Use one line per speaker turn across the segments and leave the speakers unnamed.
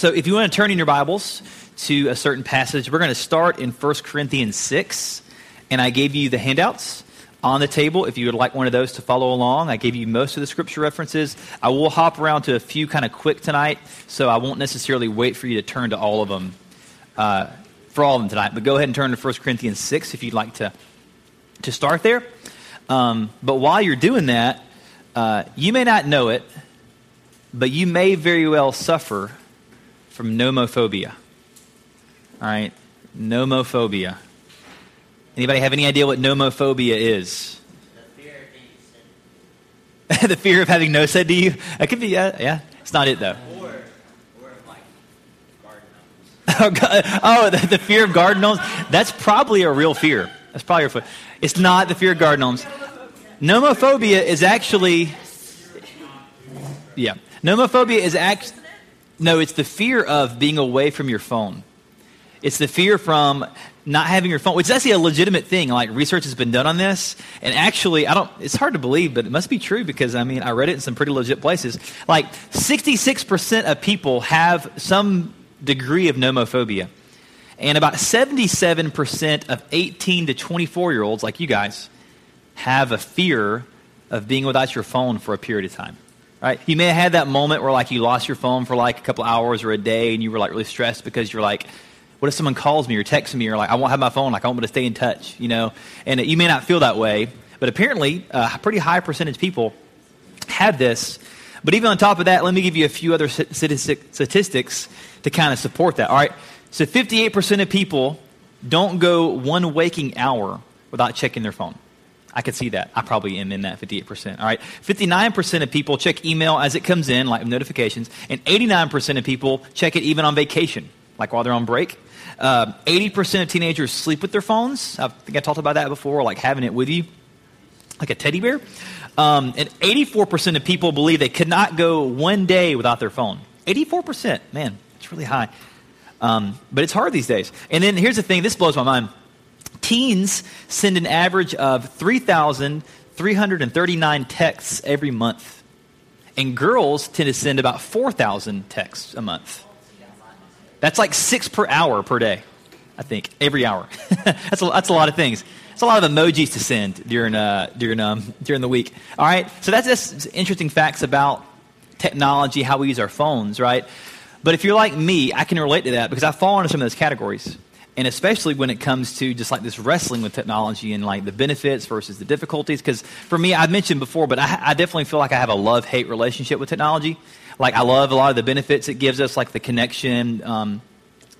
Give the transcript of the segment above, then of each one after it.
So if you want to turn in your Bibles to a certain passage, we're going to start in 1 Corinthians 6. And I gave you the handouts on the table if you would like one of those to follow along. I gave you most of the scripture references. I will hop around to a few kind of quick tonight, so I won't necessarily wait for you to turn to all of them uh, for all of them tonight. But go ahead and turn to 1 Corinthians 6 if you'd like to, to start there. Um, but while you're doing that, uh, you may not know it, but you may very well suffer from nomophobia. All right? Nomophobia. Anybody have any idea what nomophobia is? the fear of having no said to you? It could be, yeah, yeah. It's not it, though. Or, or like garden oh, the, the, fear of garden gnomes? That's probably a real fear. That's probably a fear. It's not the fear of garden gnomes. Nomophobia is actually, yeah. Nomophobia is act. No, it's the fear of being away from your phone. It's the fear from not having your phone, which is actually a legitimate thing. Like research has been done on this, and actually, I don't. It's hard to believe, but it must be true because I mean, I read it in some pretty legit places. Like sixty-six percent of people have some degree of nomophobia, and about seventy-seven percent of eighteen to twenty-four-year-olds, like you guys, have a fear of being without your phone for a period of time. Right? You may have had that moment where like you lost your phone for like a couple hours or a day, and you were like really stressed because you're like what if someone calls me or texts me or like, I won't have my phone, like I want to stay in touch, you know? And uh, you may not feel that way, but apparently uh, a pretty high percentage of people have this. But even on top of that, let me give you a few other statistics to kind of support that. All right. So 58% of people don't go one waking hour without checking their phone. I could see that. I probably am in that 58%. All right. 59% of people check email as it comes in, like notifications, and 89% of people check it even on vacation, like while they're on break. Uh, 80% of teenagers sleep with their phones. I think I talked about that before, like having it with you, like a teddy bear. Um, and 84% of people believe they could not go one day without their phone. 84%, man, it's really high. Um, but it's hard these days. And then here's the thing this blows my mind. Teens send an average of 3,339 texts every month. And girls tend to send about 4,000 texts a month. That's like six per hour per day, I think, every hour. that's, a, that's a lot of things. It's a lot of emojis to send during, uh, during, um, during the week. All right, so that's just interesting facts about technology, how we use our phones, right? But if you're like me, I can relate to that because I fall into some of those categories. And especially when it comes to just like this wrestling with technology and like the benefits versus the difficulties. Because for me, I've mentioned before, but I, I definitely feel like I have a love hate relationship with technology. Like, I love a lot of the benefits it gives us, like the connection, um,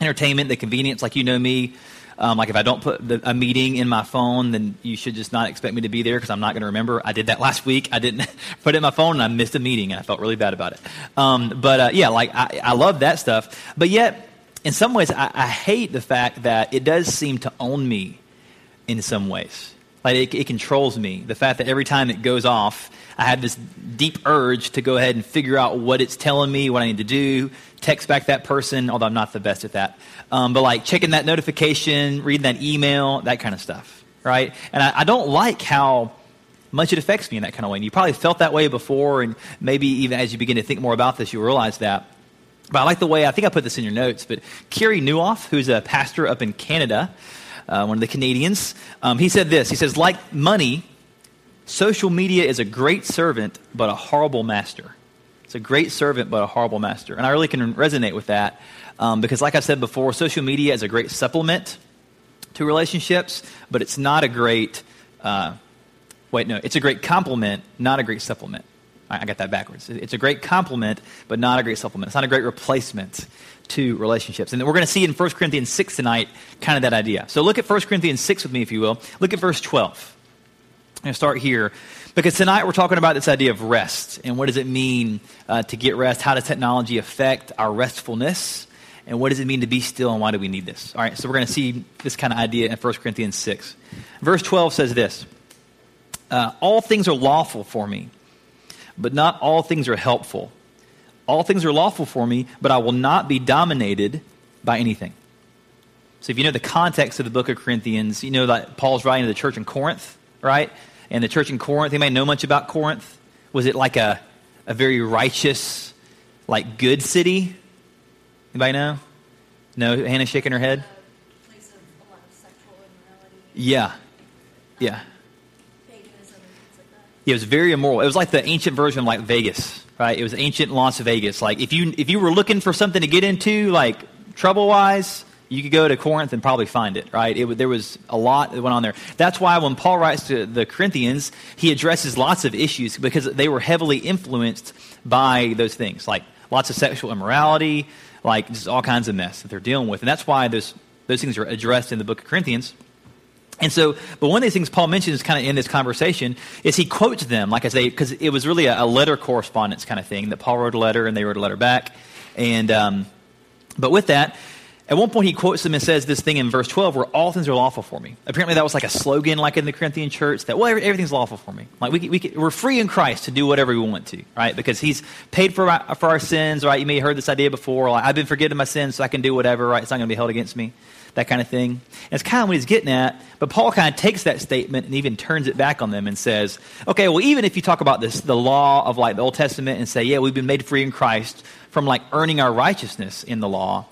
entertainment, the convenience. Like, you know me. Um, like if I don't put the, a meeting in my phone, then you should just not expect me to be there because I'm not going to remember. I did that last week. I didn't put it in my phone and I missed a meeting and I felt really bad about it. Um, but uh, yeah, like I, I, love that stuff. But yet, in some ways, I, I, hate the fact that it does seem to own me in some ways. Like it, it controls me. The fact that every time it goes off, I have this deep urge to go ahead and figure out what it's telling me, what I need to do, text back that person, although I'm not the best at that. Um, but like checking that notification, reading that email, that kind of stuff, right? And I, I don't like how much it affects me in that kind of way. And you probably felt that way before, and maybe even as you begin to think more about this, you realize that. But I like the way, I think I put this in your notes, but Carey Nieuwhof, who's a pastor up in Canada, uh, one of the Canadians, um, he said this. He says, like money, Social media is a great servant, but a horrible master. It's a great servant, but a horrible master. And I really can resonate with that um, because, like I said before, social media is a great supplement to relationships, but it's not a great, uh, wait, no, it's a great complement, not a great supplement. I got that backwards. It's a great complement, but not a great supplement. It's not a great replacement to relationships. And we're going to see in 1 Corinthians 6 tonight kind of that idea. So look at 1 Corinthians 6 with me, if you will. Look at verse 12. I'm going to start here because tonight we're talking about this idea of rest and what does it mean uh, to get rest? How does technology affect our restfulness? And what does it mean to be still and why do we need this? All right, so we're going to see this kind of idea in 1 Corinthians 6. Verse 12 says this uh, All things are lawful for me, but not all things are helpful. All things are lawful for me, but I will not be dominated by anything. So if you know the context of the book of Corinthians, you know that Paul's writing to the church in Corinth, right? and the church in Corinth. Anybody know much about Corinth? Was it like a, a very righteous, like good city? Anybody know? No, Hannah's shaking her head. Yeah, yeah. It was very immoral. It was like the ancient version of like Vegas, right? It was ancient Las Vegas. Like if you if you were looking for something to get into, like trouble wise, you could go to Corinth and probably find it, right? It, there was a lot that went on there. That's why when Paul writes to the Corinthians, he addresses lots of issues because they were heavily influenced by those things, like lots of sexual immorality, like just all kinds of mess that they're dealing with. And that's why those, those things are addressed in the book of Corinthians. And so, but one of these things Paul mentions kind of in this conversation is he quotes them, like I say, because it was really a, a, letter correspondence kind of thing that Paul wrote a letter and they wrote a letter back. And, um, but with that, at one point, he quotes them and says this thing in verse 12 where all things are lawful for me. Apparently, that was like a slogan, like in the Corinthian church, that, well, everything's lawful for me. Like, we, we, we're free in Christ to do whatever we want to, right? Because he's paid for, our, for our sins, right? You may have heard this idea before. Like, I've been forgiven my sins, so I can do whatever, right? It's not going to be held against me, that kind of thing. And it's kind of what he's getting at. But Paul kind of takes that statement and even turns it back on them and says, okay, well, even if you talk about this, the law of like the Old Testament and say, yeah, we've been made free in Christ from like earning our righteousness in the law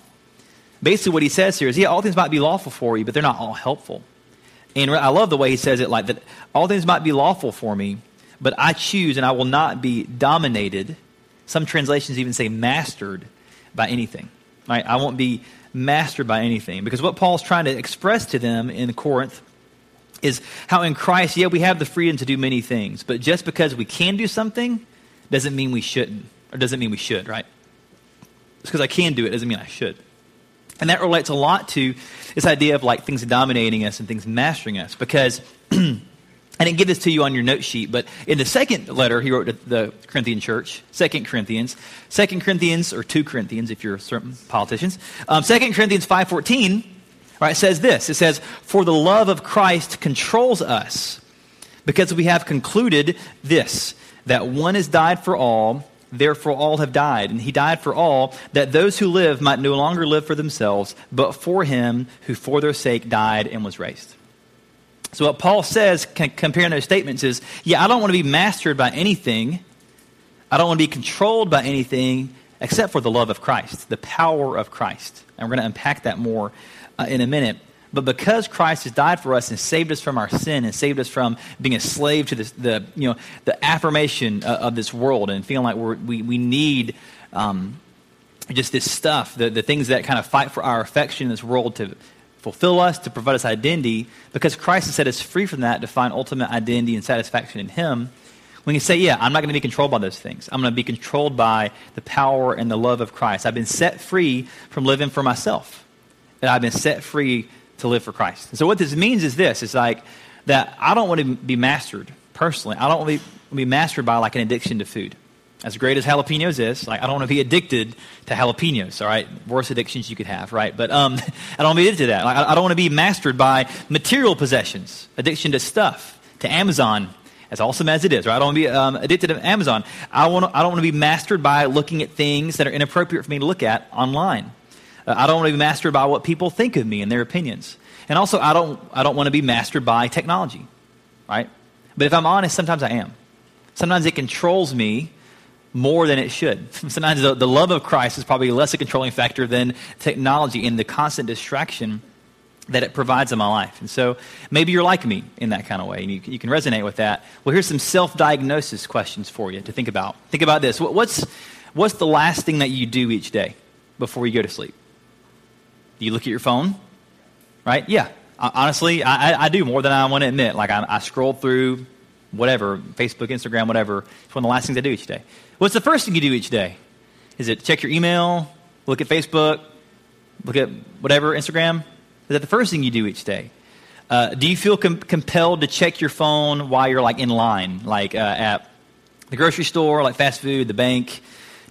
basically what he says here is, yeah, all things might be lawful for you, but they're not all helpful. And I love the way he says it like that all things might be lawful for me, but I choose and I will not be dominated. Some translations even say mastered by anything. Right? I won't be mastered by anything. Because what Paul's trying to express to them in Corinth is how in Christ, yeah, we have the freedom to do many things, but just because we can do something doesn't mean we shouldn't, or doesn't mean we should, right? Just because I can do it doesn't mean I should. And that relates a lot to this idea of like things dominating us and things mastering us. Because I didn't give this to you on your note sheet, but in the second letter he wrote to the Corinthian church, Second Corinthians, Second Corinthians or two Corinthians if you're certain politicians, um, Second Corinthians five fourteen, right says this. It says, "For the love of Christ controls us, because we have concluded this that one has died for all." Therefore, all have died. And he died for all, that those who live might no longer live for themselves, but for him who for their sake died and was raised. So, what Paul says, comparing those statements, is yeah, I don't want to be mastered by anything. I don't want to be controlled by anything except for the love of Christ, the power of Christ. And we're going to unpack that more uh, in a minute. But because Christ has died for us and saved us from our sin and saved us from being a slave to this, the, you know, the affirmation of, of this world and feeling like we, we need um, just this stuff, the, the things that kind of fight for our affection in this world to fulfill us, to provide us identity, because Christ has set us free from that to find ultimate identity and satisfaction in Him, we can say, yeah, I'm not going to be controlled by those things. I'm going to be controlled by the power and the love of Christ. I've been set free from living for myself. And I've been set free to live for Christ. And so what this means is this: it's like that I don't want to be mastered personally. I don't want to be, be mastered by like an addiction to food. As great as jalapenos is, like I don't want to be addicted to jalapenos. All right, worst addictions you could have, right? But um, I don't want to be addicted to that. Like, I don't want to be mastered by material possessions, addiction to stuff, to Amazon, as awesome as it is, right? I don't want to be um, addicted to Amazon. I, want to, I don't want to be mastered by looking at things that are inappropriate for me to look at online. Uh, I don't want to be mastered by what people think of me and their opinions. And also, I don't, I don't want to be mastered by technology, right? But if I'm honest, sometimes I am. Sometimes it controls me more than it should. Sometimes the, the love of Christ is probably less a controlling factor than technology and the constant distraction that it provides in my life. And so maybe you're like me in that kind of way, and you, you can resonate with that. Well, here's some self diagnosis questions for you to think about. Think about this. What's, what's the last thing that you do each day before you go to sleep? Do you look at your phone? Right? Yeah. Honestly, I, I do more than I want to admit. Like, I, I scroll through whatever, Facebook, Instagram, whatever. It's one of the last things I do each day. What's the first thing you do each day? Is it check your email, look at Facebook, look at whatever, Instagram? Is that the first thing you do each day? Uh, do you feel com- compelled to check your phone while you're like in line, like uh, at the grocery store, like fast food, the bank?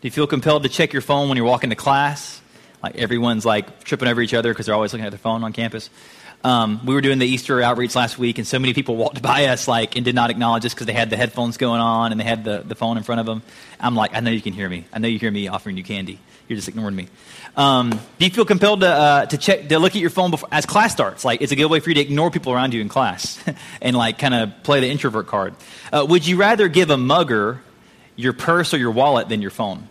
Do you feel compelled to check your phone when you're walking to class? Like everyone's like tripping over each other because they're always looking at their phone on campus. Um, we were doing the Easter outreach last week, and so many people walked by us like and did not acknowledge us because they had the headphones going on and they had the, the phone in front of them. I'm like, I know you can hear me. I know you hear me offering you candy. You're just ignoring me. Um, do you feel compelled to, uh, to check to look at your phone before, as class starts? Like, it's a good way for you to ignore people around you in class and like kind of play the introvert card. Uh, would you rather give a mugger your purse or your wallet than your phone?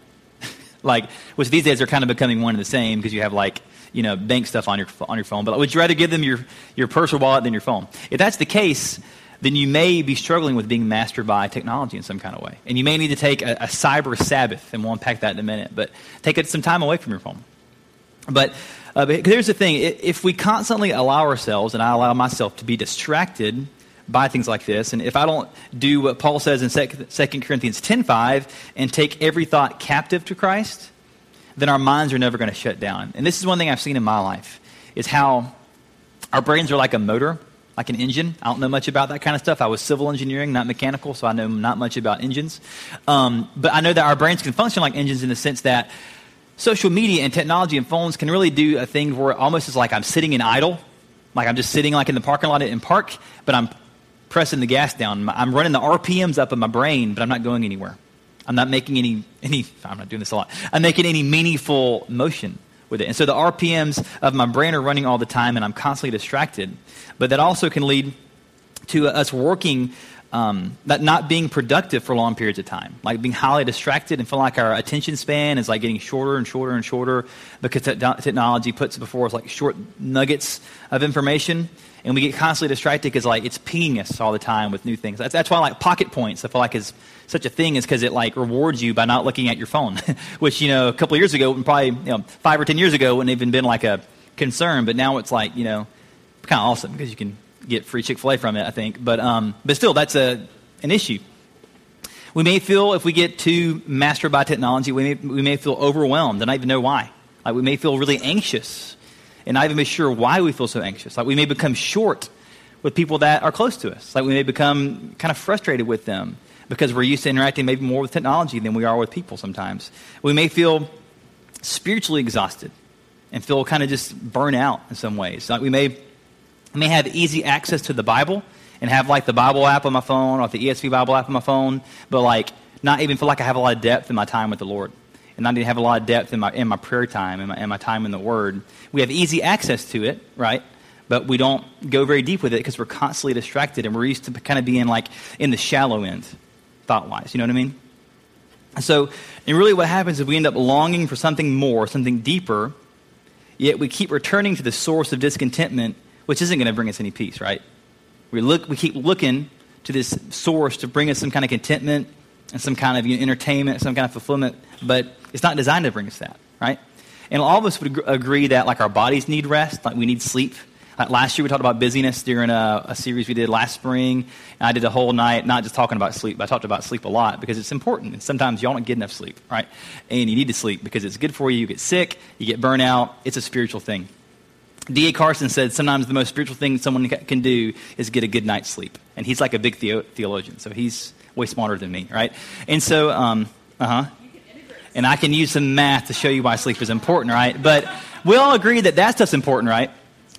Like, which these days are kind of becoming one and the same because you have like, you know, bank stuff on your, on your phone. But would you rather give them your, your purse or wallet than your phone? If that's the case, then you may be struggling with being mastered by technology in some kind of way. And you may need to take a, a cyber Sabbath, and we'll unpack that in a minute. But take some time away from your phone. But, uh, but here's the thing if we constantly allow ourselves, and I allow myself to be distracted by things like this, and if I don't do what Paul says in 2 Corinthians 10.5 and take every thought captive to Christ, then our minds are never going to shut down. And this is one thing I've seen in my life, is how our brains are like a motor like an engine. I don't know much about that kind of stuff. I was civil engineering, not mechanical, so I know not much about engines. Um, but I know that our brains can function like engines in the sense that social media and technology and phones can really do a thing where it almost is like I'm sitting in idle, like I'm just sitting like in the parking lot in park, but I'm pressing the gas down. I'm running the RPMs up in my brain, but I'm not going anywhere. I'm not making any, any I'm not doing this a lot. I'm making any meaningful motion with it. And so the RPMs of my brain are running all the time, and I'm constantly distracted. But that also can lead to us working, um, that not being productive for long periods of time, like being highly distracted and feel like our attention span is like getting shorter and shorter and shorter because te- technology puts before us like short nuggets of information and we get constantly distracted because like it's pinging us all the time with new things. That's, that's why like pocket points I feel like is such a thing is because it like rewards you by not looking at your phone, which you know a couple years ago, probably you know five or ten years ago, wouldn't even been like a concern, but now it's like you know kind of awesome because you can get free Chick Fil A from it, I think. But um, but still, that's a an issue. We may feel if we get too mastered by technology, we may, we may feel overwhelmed and not even know why. Like we may feel really anxious and not even be sure why we feel so anxious. Like we may become short with people that are close to us. Like we may become kind of frustrated with them because we're used to interacting maybe more with technology than we are with people sometimes. We may feel spiritually exhausted and feel kind of just burnt out in some ways. Like we may, may have easy access to the Bible and have like the Bible app on my phone or the ESV Bible app on my phone, but like not even feel like I have a lot of depth in my time with the Lord and not even have a lot of depth in my, in my prayer time and my, my time in the Word. We have easy access to it, right? But we don't go very deep with it because we're constantly distracted and we're used to kind of being like in the shallow end, thought wise. You know what I mean? So, and really what happens is we end up longing for something more, something deeper, yet we keep returning to the source of discontentment, which isn't going to bring us any peace, right? We, look, we keep looking to this source to bring us some kind of contentment and some kind of you know, entertainment, some kind of fulfillment, but it's not designed to bring us that, right? And all of us would agree that like our bodies need rest, like we need sleep. Like last year we talked about busyness during a, a, series we did last spring. I did a whole night not just talking about sleep, but I talked about sleep a lot because it's important. And sometimes y'all don't get enough sleep, right? And you need to sleep because it's good for you. You get sick, you get burnout. It's a spiritual thing. D.A. Carson said sometimes the most spiritual thing someone can do is get a good night's sleep. And he's like a big theo- theologian, so he's way smarter than me, right? And so, um, uh huh. And I can use some math to show you why sleep is important, right? But we all agree that that stuff's important, right?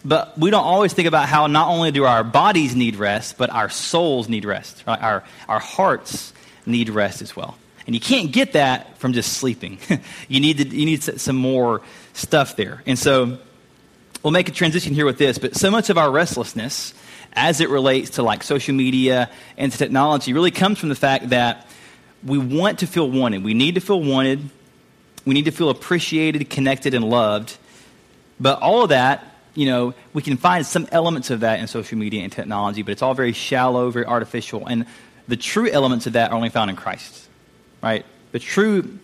But we don't always think about how not only do our bodies need rest, but our souls need rest, right? Our, our hearts need rest as well. And you can't get that from just sleeping. you, need to, you need some more stuff there. And so we'll make a transition here with this, but so much of our restlessness as it relates to like social media and to technology really comes from the fact that we want to feel wanted. We need to feel wanted. We need to feel appreciated, connected, and loved. But all of that, you know, we can find some elements of that in social media and technology, but it's all very shallow, very artificial. And the true elements of that are only found in Christ, right? The true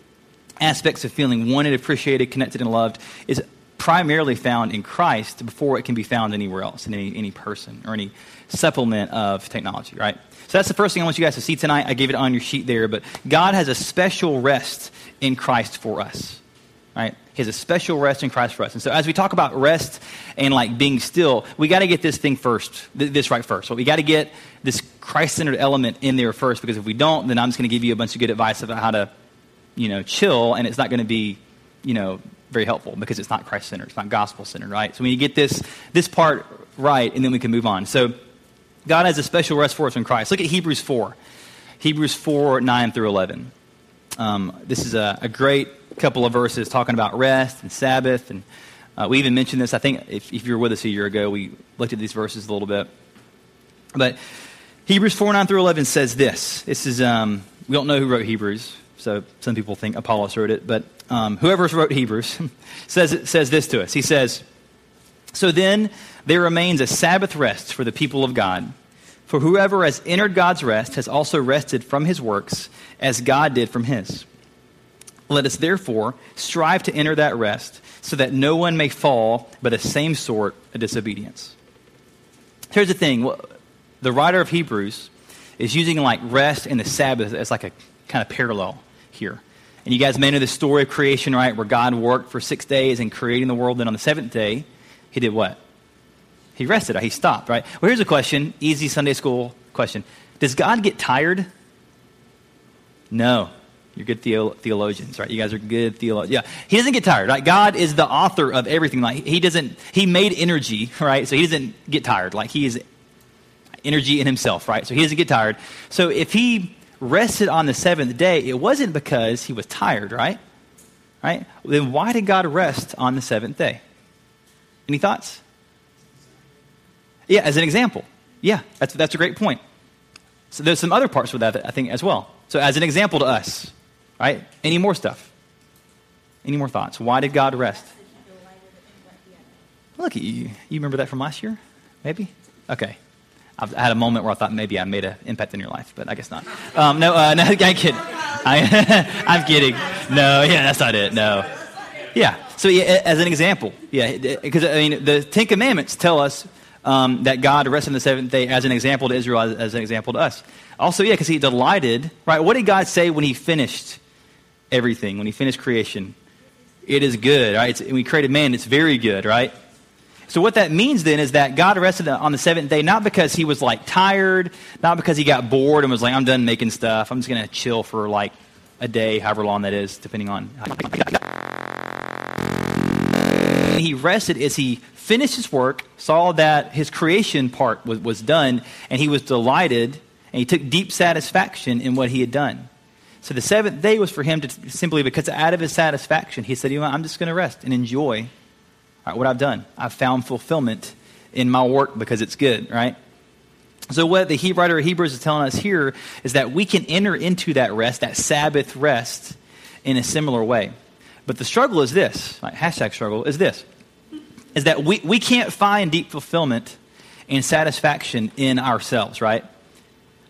aspects of feeling wanted, appreciated, connected, and loved is primarily found in Christ before it can be found anywhere else, in any, any person or any supplement of technology, right? So that's the first thing I want you guys to see tonight. I gave it on your sheet there, but God has a special rest in Christ for us, right? He has a special rest in Christ for us. And so as we talk about rest and like being still, we got to get this thing first, this right first. So we got to get this Christ-centered element in there first, because if we don't, then I'm just going to give you a bunch of good advice about how to, you know, chill, and it's not going to be, you know, very helpful because it's not Christ centered, it's not gospel centered, right? So we need to get this, this part right, and then we can move on. So God has a special rest for us in Christ. Look at Hebrews 4. Hebrews 4, 9 through 11. Um, this is a, a, great couple of verses talking about rest and Sabbath. And uh, we even mentioned this, I think, if, if you were with us a year ago, we looked at these verses a little bit. But Hebrews 4, 9 through 11 says this. This is, um, we don't know who wrote Hebrews, so some people think Apollos wrote it, but um, whoever wrote Hebrews, says, says this to us. He says, So then there remains a Sabbath rest for the people of God. For whoever has entered God's rest has also rested from his works as God did from his. Let us therefore strive to enter that rest so that no one may fall by the same sort of disobedience. Here's the thing the writer of Hebrews is using like rest and the Sabbath as like a kind of parallel here. And you guys may know the story of creation, right? Where God worked for six days in creating the world. Then on the seventh day, he did what? He rested. He stopped, right? Well, here's a question easy Sunday school question Does God get tired? No. You're good theolo- theologians, right? You guys are good theologians. Yeah, he doesn't get tired. Right? God is the author of everything. Like he doesn't. He made energy, right? So he doesn't get tired. Like he is energy in himself, right? So he doesn't get tired. So if he rested on the seventh day, it wasn't because he was tired, right? Right? Then why did God rest on the seventh day? Any thoughts? Yeah, as an example. Yeah, that's, that's a great point. So there's some other parts with that, I think, as well. So as an example to us, right? Any more stuff? Any more thoughts? Why did God rest? Look at you. You remember that from last year? Maybe? Okay. I've had a moment where I thought maybe I made an impact in your life, but I guess not. Um, no, uh, no, I'm kidding. I, am kidding. No, yeah, that's not it. No. Yeah. So yeah, as an example, yeah, because I mean, the Ten Commandments tell us um, that God rested on the seventh day as an example to Israel, as, as an example to us. Also, yeah, because He delighted. Right? What did God say when He finished everything? When He finished creation, it is good. Right? It's, when He created man, it's very good. Right? So what that means then is that God rested on the seventh day, not because he was like tired, not because he got bored and was like, I'm done making stuff. I'm just going to chill for like a day, however long that is, depending on. He rested as he finished his work, saw that his creation part was, was done, and he was delighted, and he took deep satisfaction in what he had done. So the seventh day was for him to simply, because out of his satisfaction, he said, you know, I'm just going to rest and enjoy right, what I've done. I've found fulfillment in my work because it's good, right? So, what the Hebrew writer of Hebrews is telling us here is that we can enter into that rest, that Sabbath rest, in a similar way. But the struggle is this hashtag struggle is this is that we, we can't find deep fulfillment and satisfaction in ourselves, right?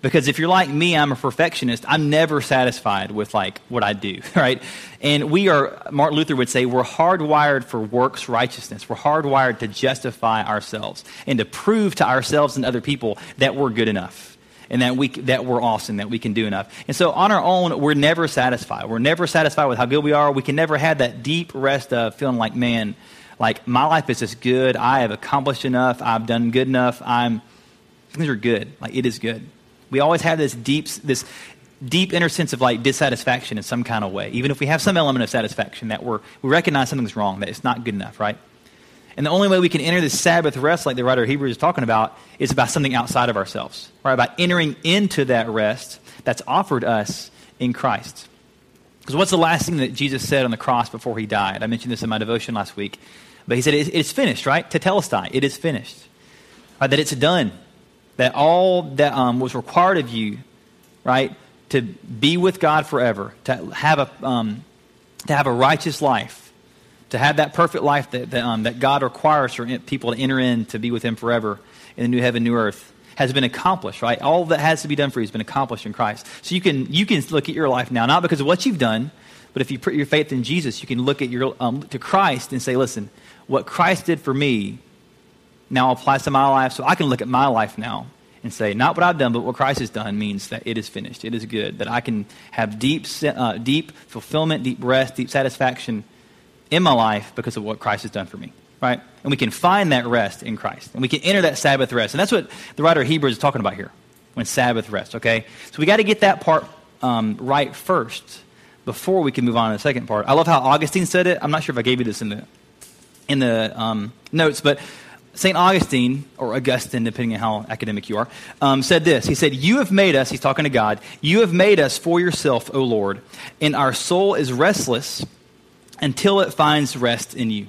Because if you're like me, I'm a perfectionist. I'm never satisfied with like what I do, right? And we are, Martin Luther would say, we're hardwired for works righteousness. We're hardwired to justify ourselves and to prove to ourselves and other people that we're good enough and that we that we're awesome, that we can do enough. And so on our own, we're never satisfied. We're never satisfied with how good we are. We can never have that deep rest of feeling like, man, like my life is just good. I have accomplished enough. I've done good enough. I'm things are good. Like it is good. We always have this deep, this deep inner sense of like dissatisfaction in some kind of way. Even if we have some element of satisfaction that we're, we recognize something's wrong, that it's not good enough, right? And the only way we can enter this Sabbath rest, like the writer of Hebrews is talking about, is about something outside of ourselves, right? About entering into that rest that's offered us in Christ. Because what's the last thing that Jesus said on the cross before he died? I mentioned this in my devotion last week. But he said, It's finished, right? To Tetelestai, it is finished. Right? That it's done that all that um, was required of you, right, to be with God forever, to have a, um, to have a righteous life, to have that perfect life that, that, um, that God requires for people to enter in to be with Him forever in the new heaven, new earth, has been accomplished, right? All that has to be done for you has been accomplished in Christ. So you can, you can look at your life now, not because of what you've done, but if you put your faith in Jesus, you can look at your, um, to Christ and say, listen, what Christ did for me now applies to my life, so I can look at my life now and say, not what I've done, but what Christ has done means that it is finished. It is good. That I can have deep, uh, deep fulfillment, deep rest, deep satisfaction in my life because of what Christ has done for me. Right? And we can find that rest in Christ. And we can enter that Sabbath rest. And that's what the writer of Hebrews is talking about here when Sabbath rest, okay? So we got to get that part um, right first before we can move on to the second part. I love how Augustine said it. I'm not sure if I gave you this in the, in the um, notes, but St. Augustine, or Augustine, depending on how academic you are, um, said this. He said, You have made us, he's talking to God, you have made us for yourself, O Lord, and our soul is restless until it finds rest in you.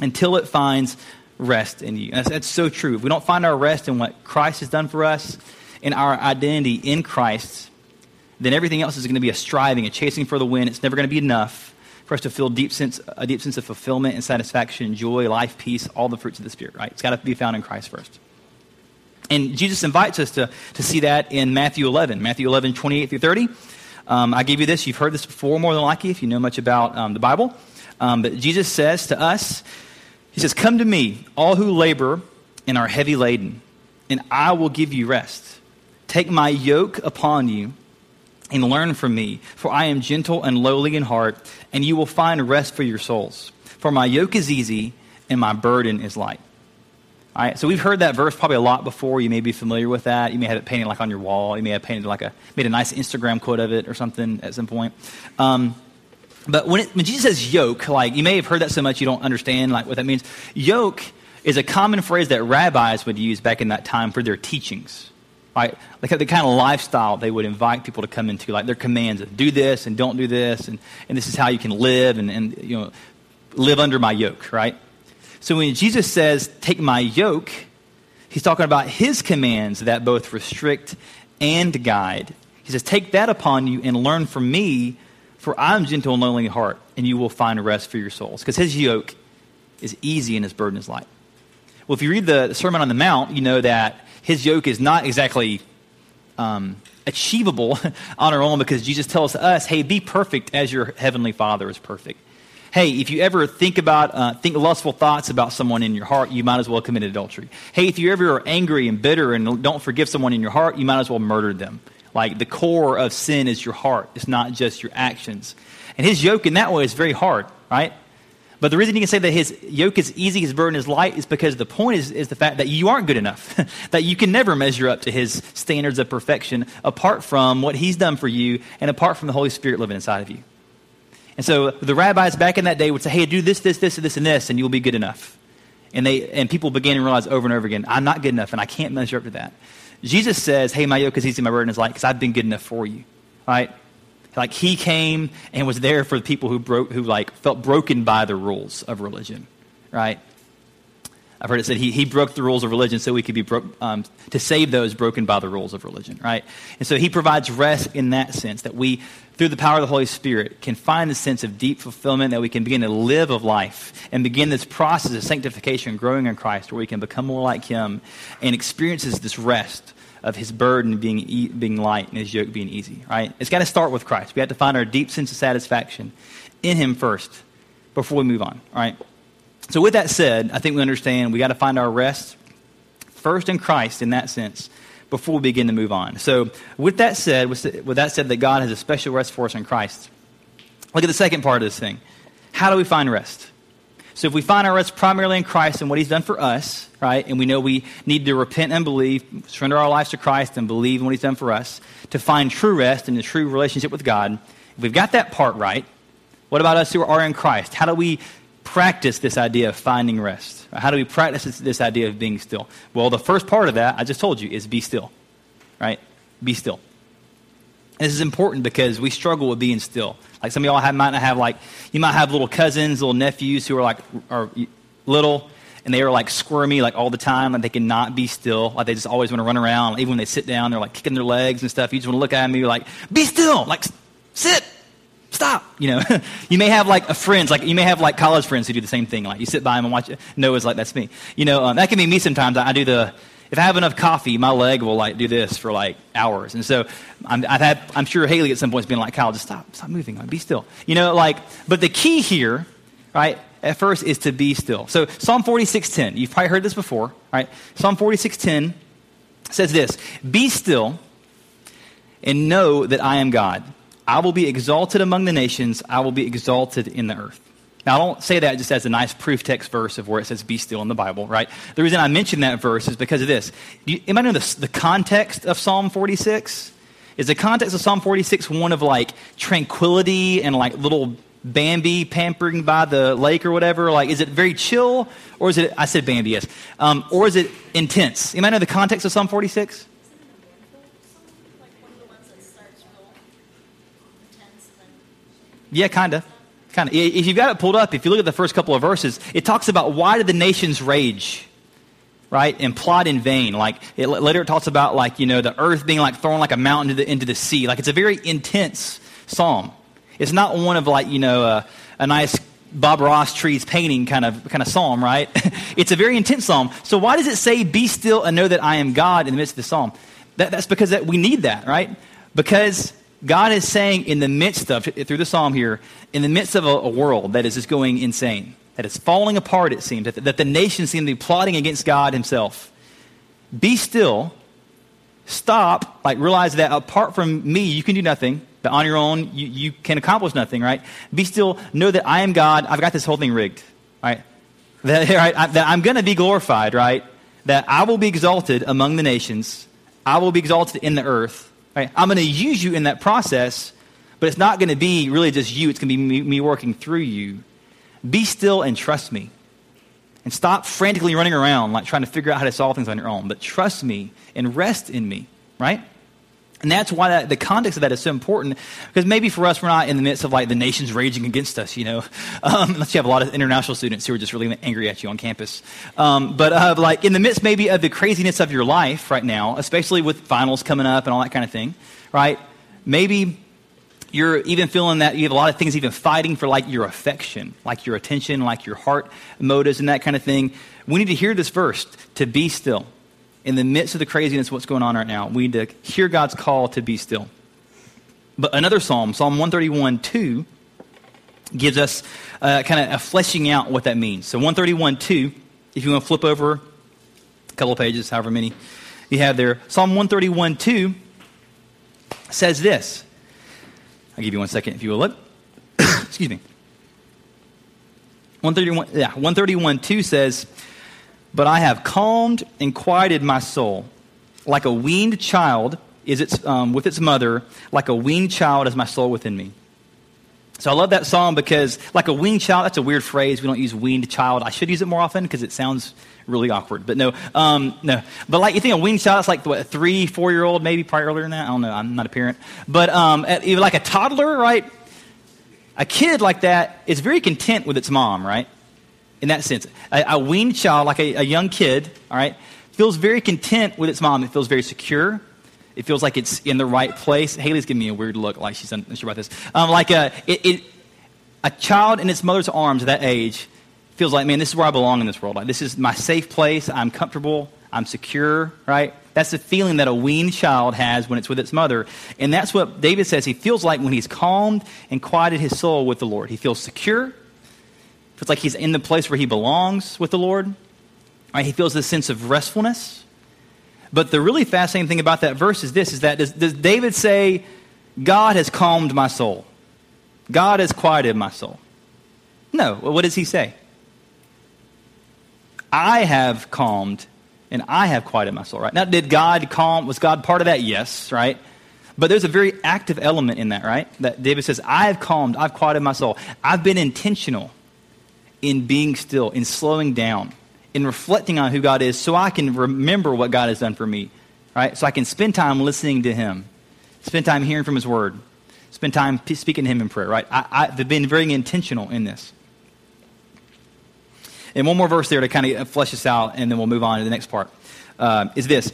Until it finds rest in you. That's, that's so true. If we don't find our rest in what Christ has done for us, in our identity in Christ, then everything else is going to be a striving, a chasing for the wind. It's never going to be enough for us to feel deep sense, a deep sense of fulfillment and satisfaction, joy, life, peace, all the fruits of the Spirit, right? It's got to be found in Christ first. And Jesus invites us to, to see that in Matthew 11, Matthew 11, 28 through 30. Um, I gave you this. You've heard this before, more than likely, if you know much about um, the Bible. Um, but Jesus says to us, He says, Come to me, all who labor and are heavy laden, and I will give you rest. Take my yoke upon you and learn from me, for I am gentle and lowly in heart, and you will find rest for your souls. For my yoke is easy and my burden is light. All right, so we've heard that verse probably a lot before. You may be familiar with that. You may have it painted like on your wall. You may have painted like a made a nice Instagram quote of it or something at some point. Um, but when, it, when Jesus says yoke, like you may have heard that so much you don't understand like what that means. Yoke is a common phrase that rabbis would use back in that time for their teachings right? Like the kind of lifestyle they would invite people to come into, like their commands of do this and don't do this, and, and this is how you can live and, and you know live under my yoke, right? So when Jesus says, take my yoke, he's talking about his commands that both restrict and guide. He says, take that upon you and learn from me, for I'm gentle and lowly in heart, and you will find rest for your souls. Because his yoke is easy and his burden is light. Well, if you read the Sermon on the Mount, you know that his yoke is not exactly um, achievable on our own because Jesus tells us, hey, be perfect as your heavenly Father is perfect. Hey, if you ever think about uh, think lustful thoughts about someone in your heart, you might as well commit adultery. Hey, if you ever are angry and bitter and don't forgive someone in your heart, you might as well murder them. Like the core of sin is your heart; it's not just your actions. And his yoke in that way is very hard, right? But the reason you can say that his yoke is easy, his burden is light, is because the point is, is the fact that you aren't good enough. that you can never measure up to his standards of perfection apart from what he's done for you and apart from the Holy Spirit living inside of you. And so the rabbis back in that day would say, hey, do this, this, this, and this, and this, and you'll be good enough. And, they, and people began to realize over and over again, I'm not good enough, and I can't measure up to that. Jesus says, hey, my yoke is easy, my burden is light, because I've been good enough for you. Right? Like he came and was there for the people who broke, who like felt broken by the rules of religion, right? I've heard it said he, he broke the rules of religion so we could be broke, um, to save those broken by the rules of religion, right? And so he provides rest in that sense that we, through the power of the Holy Spirit, can find the sense of deep fulfillment that we can begin to live of life and begin this process of sanctification, growing in Christ, where we can become more like him and experiences this rest of his burden being, e- being light and his yoke being easy, right? It's got to start with Christ. We have to find our deep sense of satisfaction in him first before we move on, right? So, with that said, I think we understand we got to find our rest first in Christ in that sense before we begin to move on. So, with that said, with that said, that God has a special rest for us in Christ, look at the second part of this thing. How do we find rest? So if we find our rest primarily in Christ and what he's done for us, right, and we know we need to repent and believe, surrender our lives to Christ and believe in what he's done for us to find true rest and a true relationship with God, if we've got that part right, what about us who are in Christ? How do we practice this idea of finding rest? How do we practice this, this idea of being still? Well, the first part of that, I just told you, is be still, right? Be still. This is important because we struggle with being still. Like some of y'all have, might not have like, you might have little cousins, little nephews who are like, are little, and they are like squirmy like all the time, like they cannot be still. Like they just always want to run around. Even when they sit down, they're like kicking their legs and stuff. You just want to look at them and you're like, be still, like sit, stop. You know, you may have like a friends, like you may have like college friends who do the same thing. Like you sit by them and watch. Noah's like, that's me. You know, um, that can be me sometimes. I, I do the if I have enough coffee, my leg will like do this for like hours. And so I'm, I've had, I'm sure Haley at some point has been like, Kyle, just stop, stop moving, like, be still. You know, like, but the key here, right, at first is to be still. So Psalm 46:10, you've probably heard this before, right? Psalm 46:10 says this: "Be still and know that I am God. I will be exalted among the nations. I will be exalted in the earth." Now, I don't say that just as a nice proof text verse of where it says be still in the Bible, right? The reason I mention that verse is because of this. Do you, anybody know the, the context of Psalm 46? Is the context of Psalm 46 one of like tranquility and like little Bambi pampering by the lake or whatever? Like, is it very chill or is it, I said Bambi, yes. Um, or is it intense? Anybody know the context of Psalm 46? Yeah, kind of kind of, if you've got it pulled up, if you look at the first couple of verses, it talks about why did the nations rage, right, and plot in vain. Like it, later, it talks about like you know the earth being like thrown like a mountain into the, into the sea. Like it's a very intense psalm. It's not one of like you know a, a nice Bob Ross trees painting kind of kind of psalm, right? it's a very intense psalm. So why does it say, "Be still and know that I am God" in the midst of the psalm? That, that's because that we need that, right? Because God is saying in the midst of through the psalm here, in the midst of a, a world that is just going insane, that is falling apart, it seems that, that the nations seem to be plotting against God Himself. Be still. Stop. Like realize that apart from me, you can do nothing that on your own you, you can accomplish nothing, right? Be still, know that I am God. I've got this whole thing rigged, right? That, right, I, that I'm going to be glorified, right? That I will be exalted among the nations. I will be exalted in the earth, right? I'm going to use you in that process, but it's not going to be really just you. It's going to be me, me working through you. Be still and trust me. And stop frantically running around, like trying to figure out how to solve things on your own. But trust me and rest in me, right? And that's why that, the context of that is so important, because maybe for us, we're not in the midst of like the nations raging against us, you know. Um, unless you have a lot of international students who are just really angry at you on campus. Um, but uh, like in the midst maybe of the craziness of your life right now, especially with finals coming up and all that kind of thing, right? Maybe you're even feeling that you have a lot of things even fighting for like your affection, like your attention, like your heart motives and that kind of thing. We need to hear this verse to be still in the midst of the craziness of what's going on right now, we need to hear God's call to be still. But another psalm, Psalm 131 2, gives us uh, kind of a fleshing out what that means. So 131 2, if you want to flip over a couple of pages, however many you have there, Psalm 131 2 says this. I'll give you one second if you will look. Excuse me. 131, yeah, 131 2 says, but I have calmed and quieted my soul. Like a weaned child is its, um, with its mother, like a weaned child is my soul within me. So I love that song because, like a weaned child, that's a weird phrase. We don't use weaned child. I should use it more often because it sounds really awkward. But no, um, no. But like you think a weaned child, it's like what, a three, four year old, maybe probably earlier than that. I don't know. I'm not a parent. But um, like a toddler, right? A kid like that is very content with its mom, right? In that sense. A, a weaned child, like a, a young kid, all right, feels very content with its mom. It feels very secure. It feels like it's in the right place. Haley's giving me a weird look, like she's unsure about this. Um, like a, it, it, a child in its mother's arms at that age feels like, man, this is where I belong in this world. Like, this is my safe place. I'm comfortable. I'm secure, right? That's the feeling that a weaned child has when it's with its mother. And that's what David says he feels like when he's calmed and quieted his soul with the Lord. He feels secure. Feels like he's in the place where he belongs with the Lord. Right? He feels this sense of restfulness. But the really fascinating thing about that verse is this is that does, does David say, God has calmed my soul? God has quieted my soul. No. What does he say? I have calmed and I have quieted my soul, right? Now, did God calm? Was God part of that? Yes, right? But there's a very active element in that, right? That David says, I have calmed, I've quieted my soul. I've been intentional in being still, in slowing down, in reflecting on who God is so I can remember what God has done for me, right? So I can spend time listening to Him, spend time hearing from His Word, spend time speaking to Him in prayer, right? I, have been very intentional in this. And one more verse there to kind of flesh this out, and then we'll move on to the next part, uh, is this.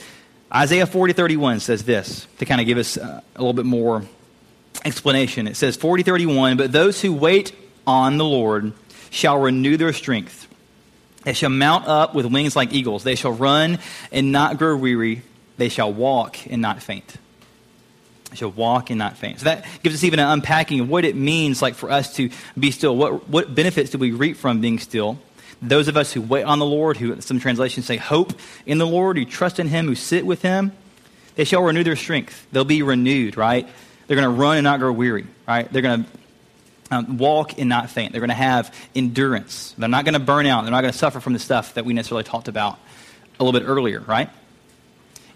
Isaiah 40, 31 says this, to kind of give us uh, a little bit more explanation. It says, 40, 31, but those who wait on the Lord shall renew their strength. They shall mount up with wings like eagles. They shall run and not grow weary. They shall walk and not faint. They shall walk and not faint. So that gives us even an unpacking of what it means like for us to be still. What, what benefits do we reap from being still? Those of us who wait on the Lord, who some translations say hope in the Lord, who trust in Him, who sit with Him, they shall renew their strength. They'll be renewed, right? They're going to run and not grow weary, right? They're going to um, walk and not faint. They're going to have endurance. They're not going to burn out. They're not going to suffer from the stuff that we necessarily talked about a little bit earlier, right?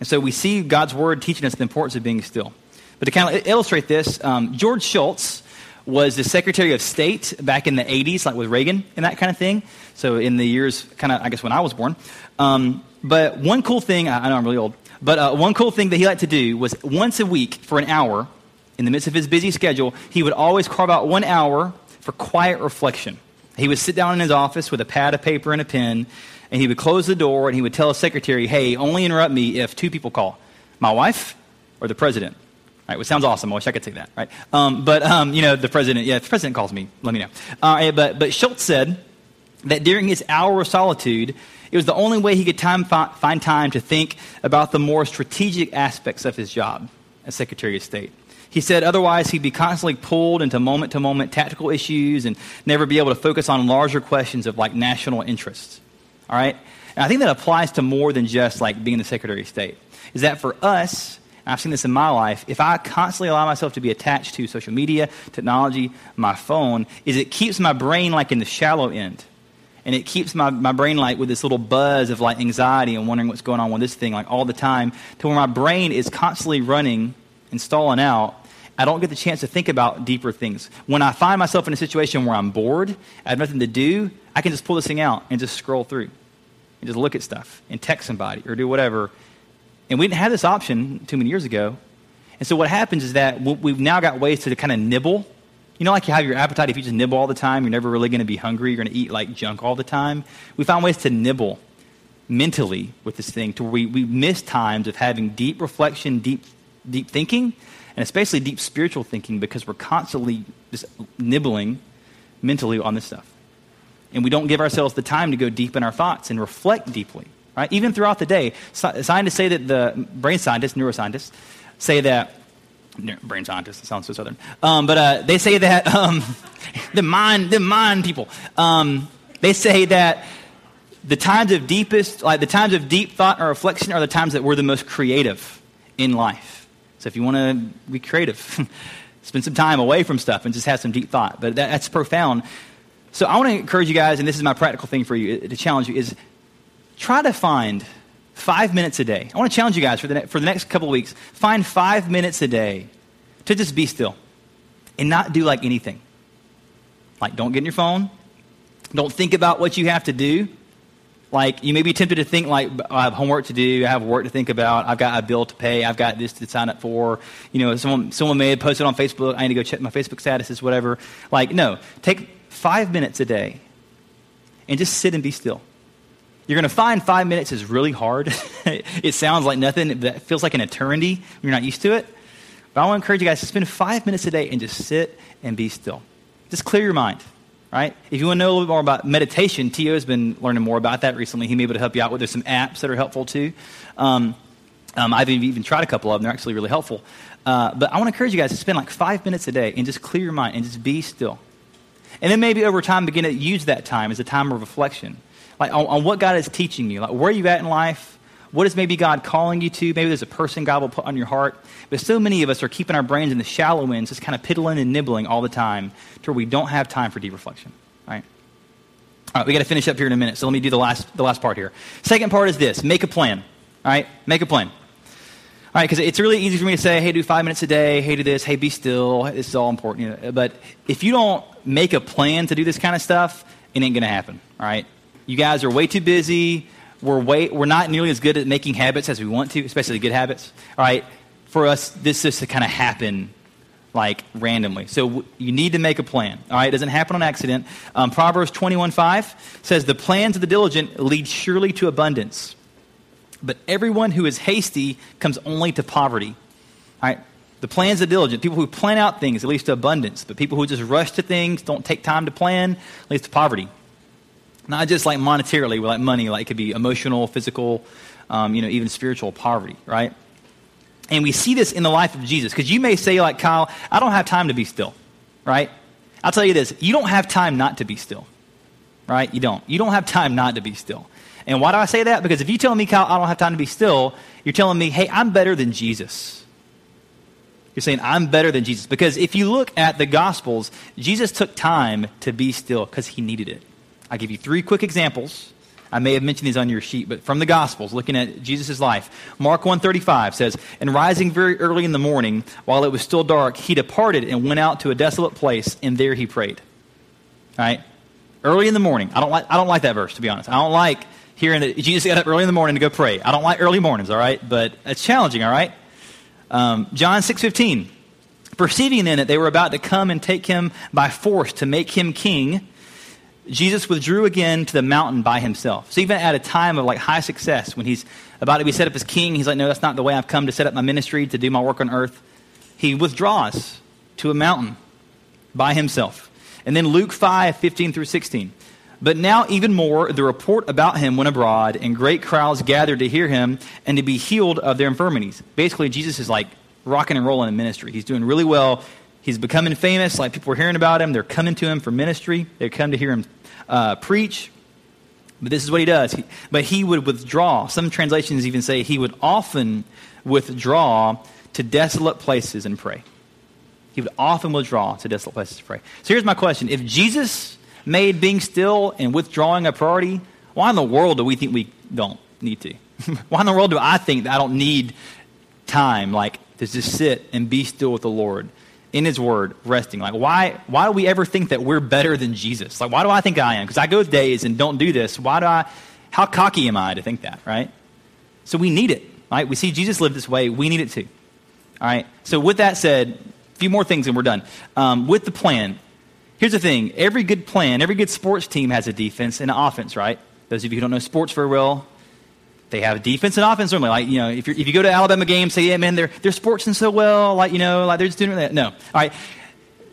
And so we see God's word teaching us the importance of being still. But to kind of illustrate this, um, George Shultz was the Secretary of State back in the 80s, like with Reagan and that kind of thing. So in the years, kind of, I guess, when I was born. Um, but one cool thing, I know I'm really old, but uh, one cool thing that he liked to do was once a week for an hour, in the midst of his busy schedule, he would always carve out one hour for quiet reflection. He would sit down in his office with a pad of paper and a pen, and he would close the door and he would tell his secretary, hey, only interrupt me if two people call my wife or the president. Right, which sounds awesome. I wish I could say that, right? Um, but, um, you know, the president, yeah, if the president calls me, let me know. Uh, but, but Shultz said that during his hour of solitude, it was the only way he could time, find time to think about the more strategic aspects of his job as Secretary of State. He said otherwise he'd be constantly pulled into moment to moment tactical issues and never be able to focus on larger questions of like national interests. All right? And I think that applies to more than just like being the Secretary of State. Is that for us, I've seen this in my life, if I constantly allow myself to be attached to social media, technology, my phone, is it keeps my brain like in the shallow end. And it keeps my, my brain like with this little buzz of like anxiety and wondering what's going on with this thing like all the time to where my brain is constantly running and stalling out I don't get the chance to think about deeper things. When I find myself in a situation where I'm bored, I have nothing to do, I can just pull this thing out and just scroll through and just look at stuff and text somebody or do whatever. And we didn't have this option too many years ago. And so what happens is that we've now got ways to kind of nibble. You know, like you have your appetite, if you just nibble all the time, you're never really going to be hungry. You're going to eat like junk all the time. We found ways to nibble mentally with this thing to where we, we miss times of having deep reflection, deep, deep thinking and it's especially deep spiritual thinking because we're constantly just nibbling mentally on this stuff. And we don't give ourselves the time to go deep in our thoughts and reflect deeply, right? Even throughout the day. Scientists say that the brain scientists, neuroscientists, say that brain scientists sounds so southern um, but uh, they say that um, the mind the mind people um, they say that the times of deepest like the times of deep thought or reflection are the times that we're the most creative in life so if you want to be creative, spend some time away from stuff and just have some deep thought. But that, that's profound. So I want to encourage you guys, and this is my practical thing for you uh, to challenge you, is try to find five minutes a day. I want to challenge you guys for the, ne- for the next couple of weeks. Find five minutes a day to just be still and not do like anything. Like, don't get in your phone. Don't think about what you have to do. Like, you may be tempted to think, like, I have homework to do, I have work to think about, I've got a bill to pay, I've got this to sign up for. You know, someone, someone may have posted on Facebook, I need to go check my Facebook statuses, whatever. Like, no. Take five minutes a day and just sit and be still. You're going to find five minutes is really hard. it sounds like nothing, it feels like an eternity when you're not used to it. But I want to encourage you guys to spend five minutes a day and just sit and be still. Just clear your mind right? If you want to know a little bit more about meditation, Tio has been learning more about that recently. He may be able to help you out with. There's some apps that are helpful too. Um, um, I've even tried a couple of them. They're actually really helpful. Uh, but I want to encourage you guys to spend like five minutes a day and just clear your mind and just be still. And then maybe over time begin to use that time as a time of reflection, like on, on what God is teaching you, like where are you at in life, what is maybe God calling you to? Maybe there's a person God will put on your heart. But so many of us are keeping our brains in the shallow ends, just kind of piddling and nibbling all the time to where we don't have time for deep reflection. Right? All right, we got to finish up here in a minute. So let me do the last, the last part here. Second part is this make a plan. All right? Make a plan. All right, because it's really easy for me to say, hey, do five minutes a day, hey, do this, hey, be still. This is all important. You know? But if you don't make a plan to do this kind of stuff, it ain't going to happen. All right? You guys are way too busy we're, way, we're not nearly as good at making habits as we want to, especially good habits. All right, for us, this is to kind of happen like randomly. So w- you need to make a plan. All right, it doesn't happen on accident. Um, Proverbs 21:5 says, "The plans of the diligent lead surely to abundance, but everyone who is hasty comes only to poverty." All right. The plans of the diligent, people who plan out things, leads to abundance. But people who just rush to things, don't take time to plan, leads to poverty. Not just like monetarily, like money, like it could be emotional, physical, um, you know, even spiritual poverty, right? And we see this in the life of Jesus. Because you may say, like, Kyle, I don't have time to be still, right? I'll tell you this you don't have time not to be still, right? You don't. You don't have time not to be still. And why do I say that? Because if you tell me, Kyle, I don't have time to be still, you're telling me, hey, I'm better than Jesus. You're saying, I'm better than Jesus. Because if you look at the Gospels, Jesus took time to be still because he needed it. I'll give you three quick examples. I may have mentioned these on your sheet, but from the Gospels, looking at Jesus' life. Mark 135 says, And rising very early in the morning, while it was still dark, he departed and went out to a desolate place, and there he prayed. All right? Early in the morning. I don't like, I don't like that verse, to be honest. I don't like hearing that Jesus got up early in the morning to go pray. I don't like early mornings, all right? But it's challenging, all right? Um, John 6.15. Perceiving then that they were about to come and take him by force to make him king, Jesus withdrew again to the mountain by himself. So even at a time of like high success, when he's about to be set up as king, he's like, no, that's not the way I've come to set up my ministry, to do my work on earth. he withdraws to a mountain by himself. And then Luke 5 15 through 16. But now, even more, the report about him went abroad, and great crowds gathered to hear him and to be healed of their infirmities. Basically, Jesus is like rocking and rolling in ministry. He's doing really well. He's becoming famous. Like people are hearing about him. They're coming to him for ministry. They come to hear him uh, preach. But this is what he does. He, but he would withdraw. Some translations even say he would often withdraw to desolate places and pray. He would often withdraw to desolate places to pray. So here's my question If Jesus made being still and withdrawing a priority, why in the world do we think we don't need to? why in the world do I think that I don't need time, like to just sit and be still with the Lord? In his word resting. Like why why do we ever think that we're better than jesus? Like why do i think i am? Because i go days and don't do this. Why do i how cocky am i to think that right? So we need it right? We see jesus live this way. We need it too all right? So with that said a few more things and we're done. Um, with the plan Here's the thing. Every good plan, every good sports team has a defense and an offense, right? Those of you who don't know sports very well, they have defense and offense normally. Like, you know, if, if you go to Alabama games, say, yeah, man, they're, they're sportsing so well, like, you know, like they're just doing that. No. All right.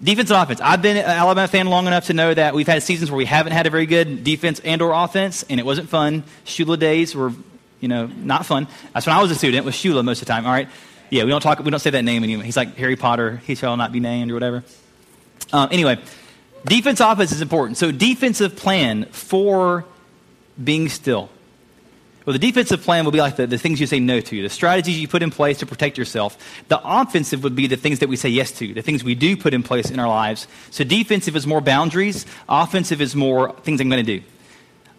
Defense and offense. I've been an Alabama fan long enough to know that we've had seasons where we haven't had a very good defense and or offense, and it wasn't fun. Shula days were, you know, not fun. That's when I was a student, with Shula most of the time. All right. Yeah, we don't talk, we don't say that name anymore. He's like Harry Potter, he shall not be named or whatever. Um, anyway, Defense offense is important. So, defensive plan for being still. Well, the defensive plan will be like the, the things you say no to, the strategies you put in place to protect yourself. The offensive would be the things that we say yes to, the things we do put in place in our lives. So, defensive is more boundaries, offensive is more things I'm going to do.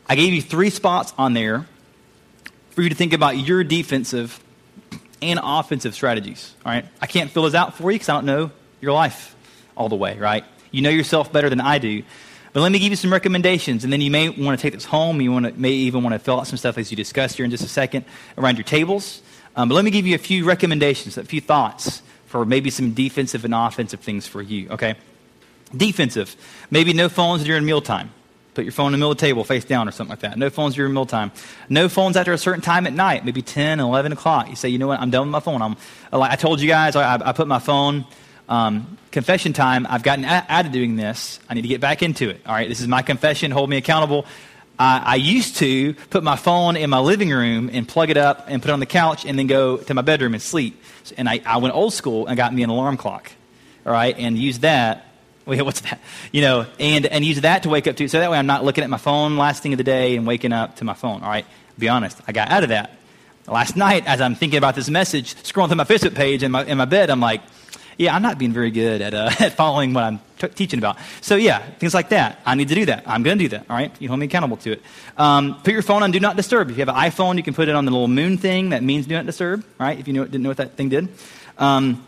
I gave you three spots on there for you to think about your defensive and offensive strategies. All right? I can't fill those out for you because I don't know your life all the way, right? You know yourself better than I do. But let me give you some recommendations, and then you may want to take this home. You want to, may even want to fill out some stuff as you discuss here in just a second around your tables. Um, but let me give you a few recommendations, a few thoughts for maybe some defensive and offensive things for you, okay? Defensive, maybe no phones during mealtime. Put your phone in the middle of the table, face down, or something like that. No phones during mealtime. No phones after a certain time at night, maybe 10, 11 o'clock. You say, you know what, I'm done with my phone. I'm, like I told you guys, I, I put my phone um, confession time, I've gotten out of doing this. I need to get back into it. All right, this is my confession. Hold me accountable. I, used to put my phone in my living room and plug it up and put it on the couch and then go to my bedroom and sleep. And I, I went old school and got me an alarm clock. All right, and used that. Wait, what's that? You know, and, and use that to wake up to. So that way I'm not looking at my phone last thing of the day and waking up to my phone. All right, be honest. I got out of that. Last night, as I'm thinking about this message, scrolling through my Facebook page in my, in my bed, I'm like, yeah, I'm not being very good at, uh, at following what I'm t- teaching about. So, yeah, things like that. I need to do that. I'm going to do that. All right? You hold me accountable to it. Um, put your phone on Do Not Disturb. If you have an iPhone, you can put it on the little moon thing that means Do Not Disturb, right? If you know, didn't know what that thing did. Um,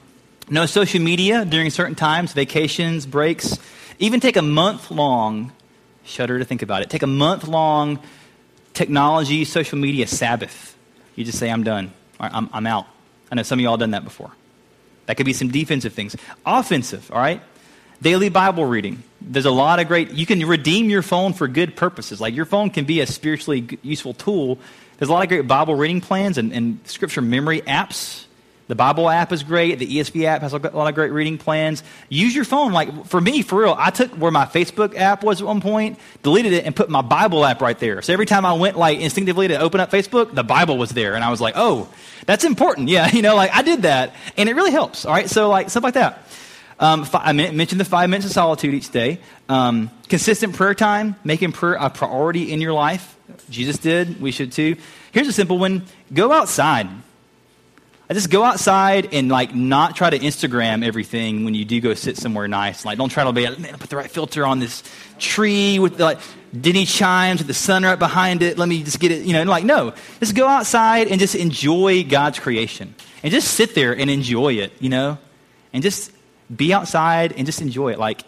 no social media during certain times, vacations, breaks. Even take a month long, shudder to think about it, take a month long technology, social media Sabbath. You just say, I'm done. I'm, I'm out. I know some of y'all done that before. That could be some defensive things. Offensive, all right? Daily Bible reading. There's a lot of great, you can redeem your phone for good purposes. Like your phone can be a spiritually useful tool. There's a lot of great Bible reading plans and, and scripture memory apps the Bible app is great. The ESV app has a lot of great reading plans. Use your phone. Like for me, for real, I took where my Facebook app was at one point, deleted it, and put my Bible app right there. So every time I went like instinctively to open up Facebook, the Bible was there, and I was like, oh, that's important. Yeah, you know, like I did that, and it really helps. All right, so like stuff like that. Um, I mentioned the five minutes of solitude each day. Um, consistent prayer time, making prayer a priority in your life. Jesus did. We should too. Here's a simple one: go outside. Just go outside and like not try to Instagram everything when you do go sit somewhere nice. Like don't try to be like, man, put the right filter on this tree with the, like Denny chimes with the sun right behind it. Let me just get it, you know, like no. Just go outside and just enjoy God's creation. And just sit there and enjoy it, you know? And just be outside and just enjoy it. Like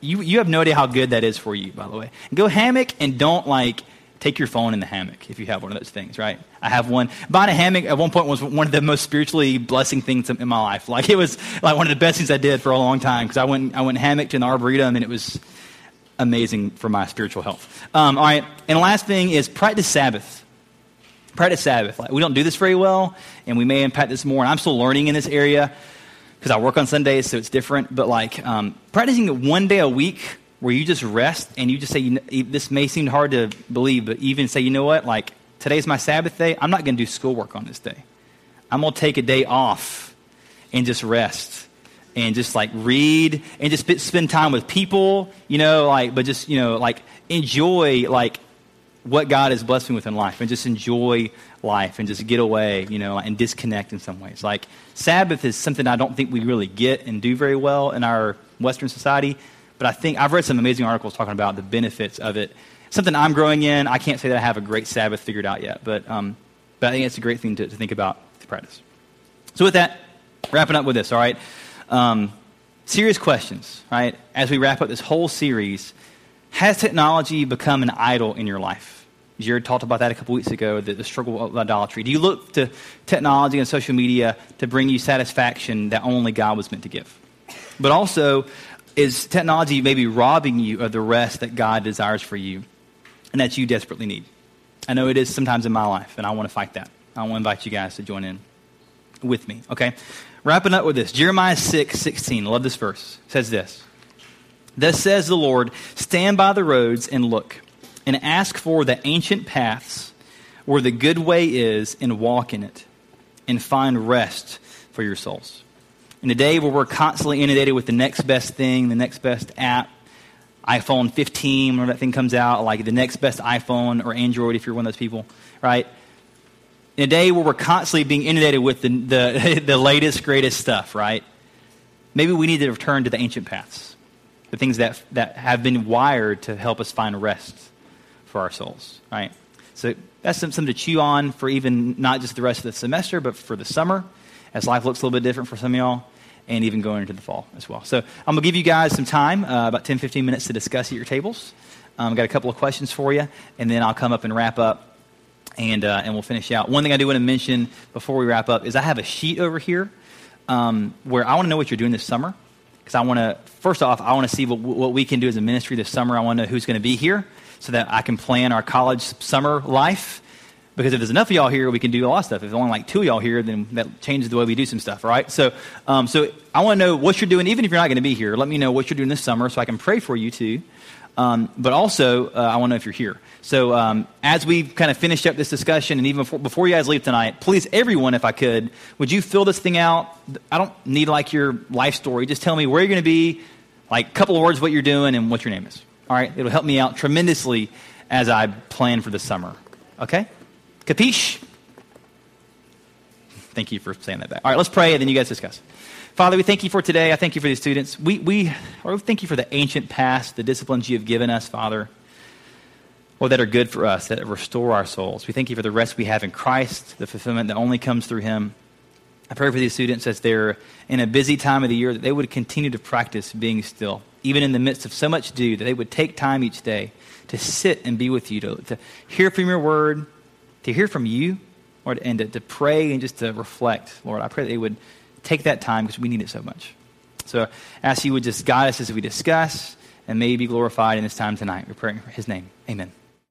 you you have no idea how good that is for you, by the way. Go hammock and don't like take your phone in the hammock if you have one of those things, right? I have one. Buying a hammock at one point was one of the most spiritually blessing things in my life. Like it was like one of the best things I did for a long time because I went I went hammocked in the arboretum and it was amazing for my spiritual health. Um, all right, and last thing is practice Sabbath. Practice Sabbath. Like, we don't do this very well, and we may impact this more. And I'm still learning in this area. because I work on Sundays, so it's different. But like um, practicing one day a week where you just rest and you just say, you know, this may seem hard to believe, but even say, you know what, like today's my Sabbath day. I'm not going to do schoolwork on this day. I'm going to take a day off and just rest and just like read and just spend time with people, you know, like, but just, you know, like enjoy like what God has blessed me with in life and just enjoy life and just get away, you know, and disconnect in some ways. Like Sabbath is something I don't think we really get and do very well in our Western society, but I think I've read some amazing articles talking about the benefits of it. Something I'm growing in. I can't say that I have a great Sabbath figured out yet, but, um, but I think it's a great thing to, to think about to practice. So with that, wrapping up with this, all right? Um, serious questions, right? As we wrap up this whole series, has technology become an idol in your life? Jared talked about that a couple weeks ago, the, the struggle of idolatry. Do you look to technology and social media to bring you satisfaction that only God was meant to give? But also, is technology maybe robbing you of the rest that God desires for you and that you desperately need? I know it is sometimes in my life, and I want to fight that. I want to invite you guys to join in with me, okay? Wrapping up with this Jeremiah 6 16. Love this verse. Says this Thus says the Lord, stand by the roads and look and ask for the ancient paths where the good way is and walk in it and find rest for your souls. In a day where we're constantly inundated with the next best thing, the next best app, iPhone 15, when that thing comes out, like the next best iPhone or Android if you're one of those people, right? In a day where we're constantly being inundated with the, the, the latest, greatest stuff, right? Maybe we need to return to the ancient paths, the things that, that have been wired to help us find rest for our souls, right? So that's something to chew on for even not just the rest of the semester, but for the summer, as life looks a little bit different for some of y'all, and even going into the fall as well. So I'm going to give you guys some time, uh, about 10, 15 minutes to discuss at your tables. I've um, got a couple of questions for you, and then I'll come up and wrap up, and, uh, and we'll finish out. One thing I do want to mention before we wrap up is I have a sheet over here um, where I want to know what you're doing this summer. Because I want to, first off, I want to see what, what we can do as a ministry this summer. I want to know who's going to be here so that I can plan our college summer life. Because if there's enough of y'all here, we can do a lot of stuff. If there's only like two of y'all here, then that changes the way we do some stuff, right? So, um, so I want to know what you're doing, even if you're not going to be here. Let me know what you're doing this summer so I can pray for you too. Um, but also, uh, I want to know if you're here. So, um, as we kind of finish up this discussion, and even before, before, you guys leave tonight, please, everyone, if I could, would you fill this thing out? I don't need like your life story. Just tell me where you're going to be, like a couple of words, what you're doing, and what your name is. All right? It'll help me out tremendously as I plan for the summer. Okay? Capiche? Thank you for saying that back. All right, let's pray, and then you guys discuss. Father, we thank you for today. I thank you for these students. We, we, we thank you for the ancient past, the disciplines you have given us, Father, or that are good for us, that restore our souls. We thank you for the rest we have in Christ, the fulfillment that only comes through Him. I pray for these students as they're in a busy time of the year that they would continue to practice being still, even in the midst of so much due, that they would take time each day to sit and be with you, to, to hear from your word, to hear from you, Lord, and to, to pray and just to reflect, Lord. I pray that they would take that time because we need it so much. So ask you would just guide us as we discuss and may be glorified in this time tonight. We're praying for his name. Amen.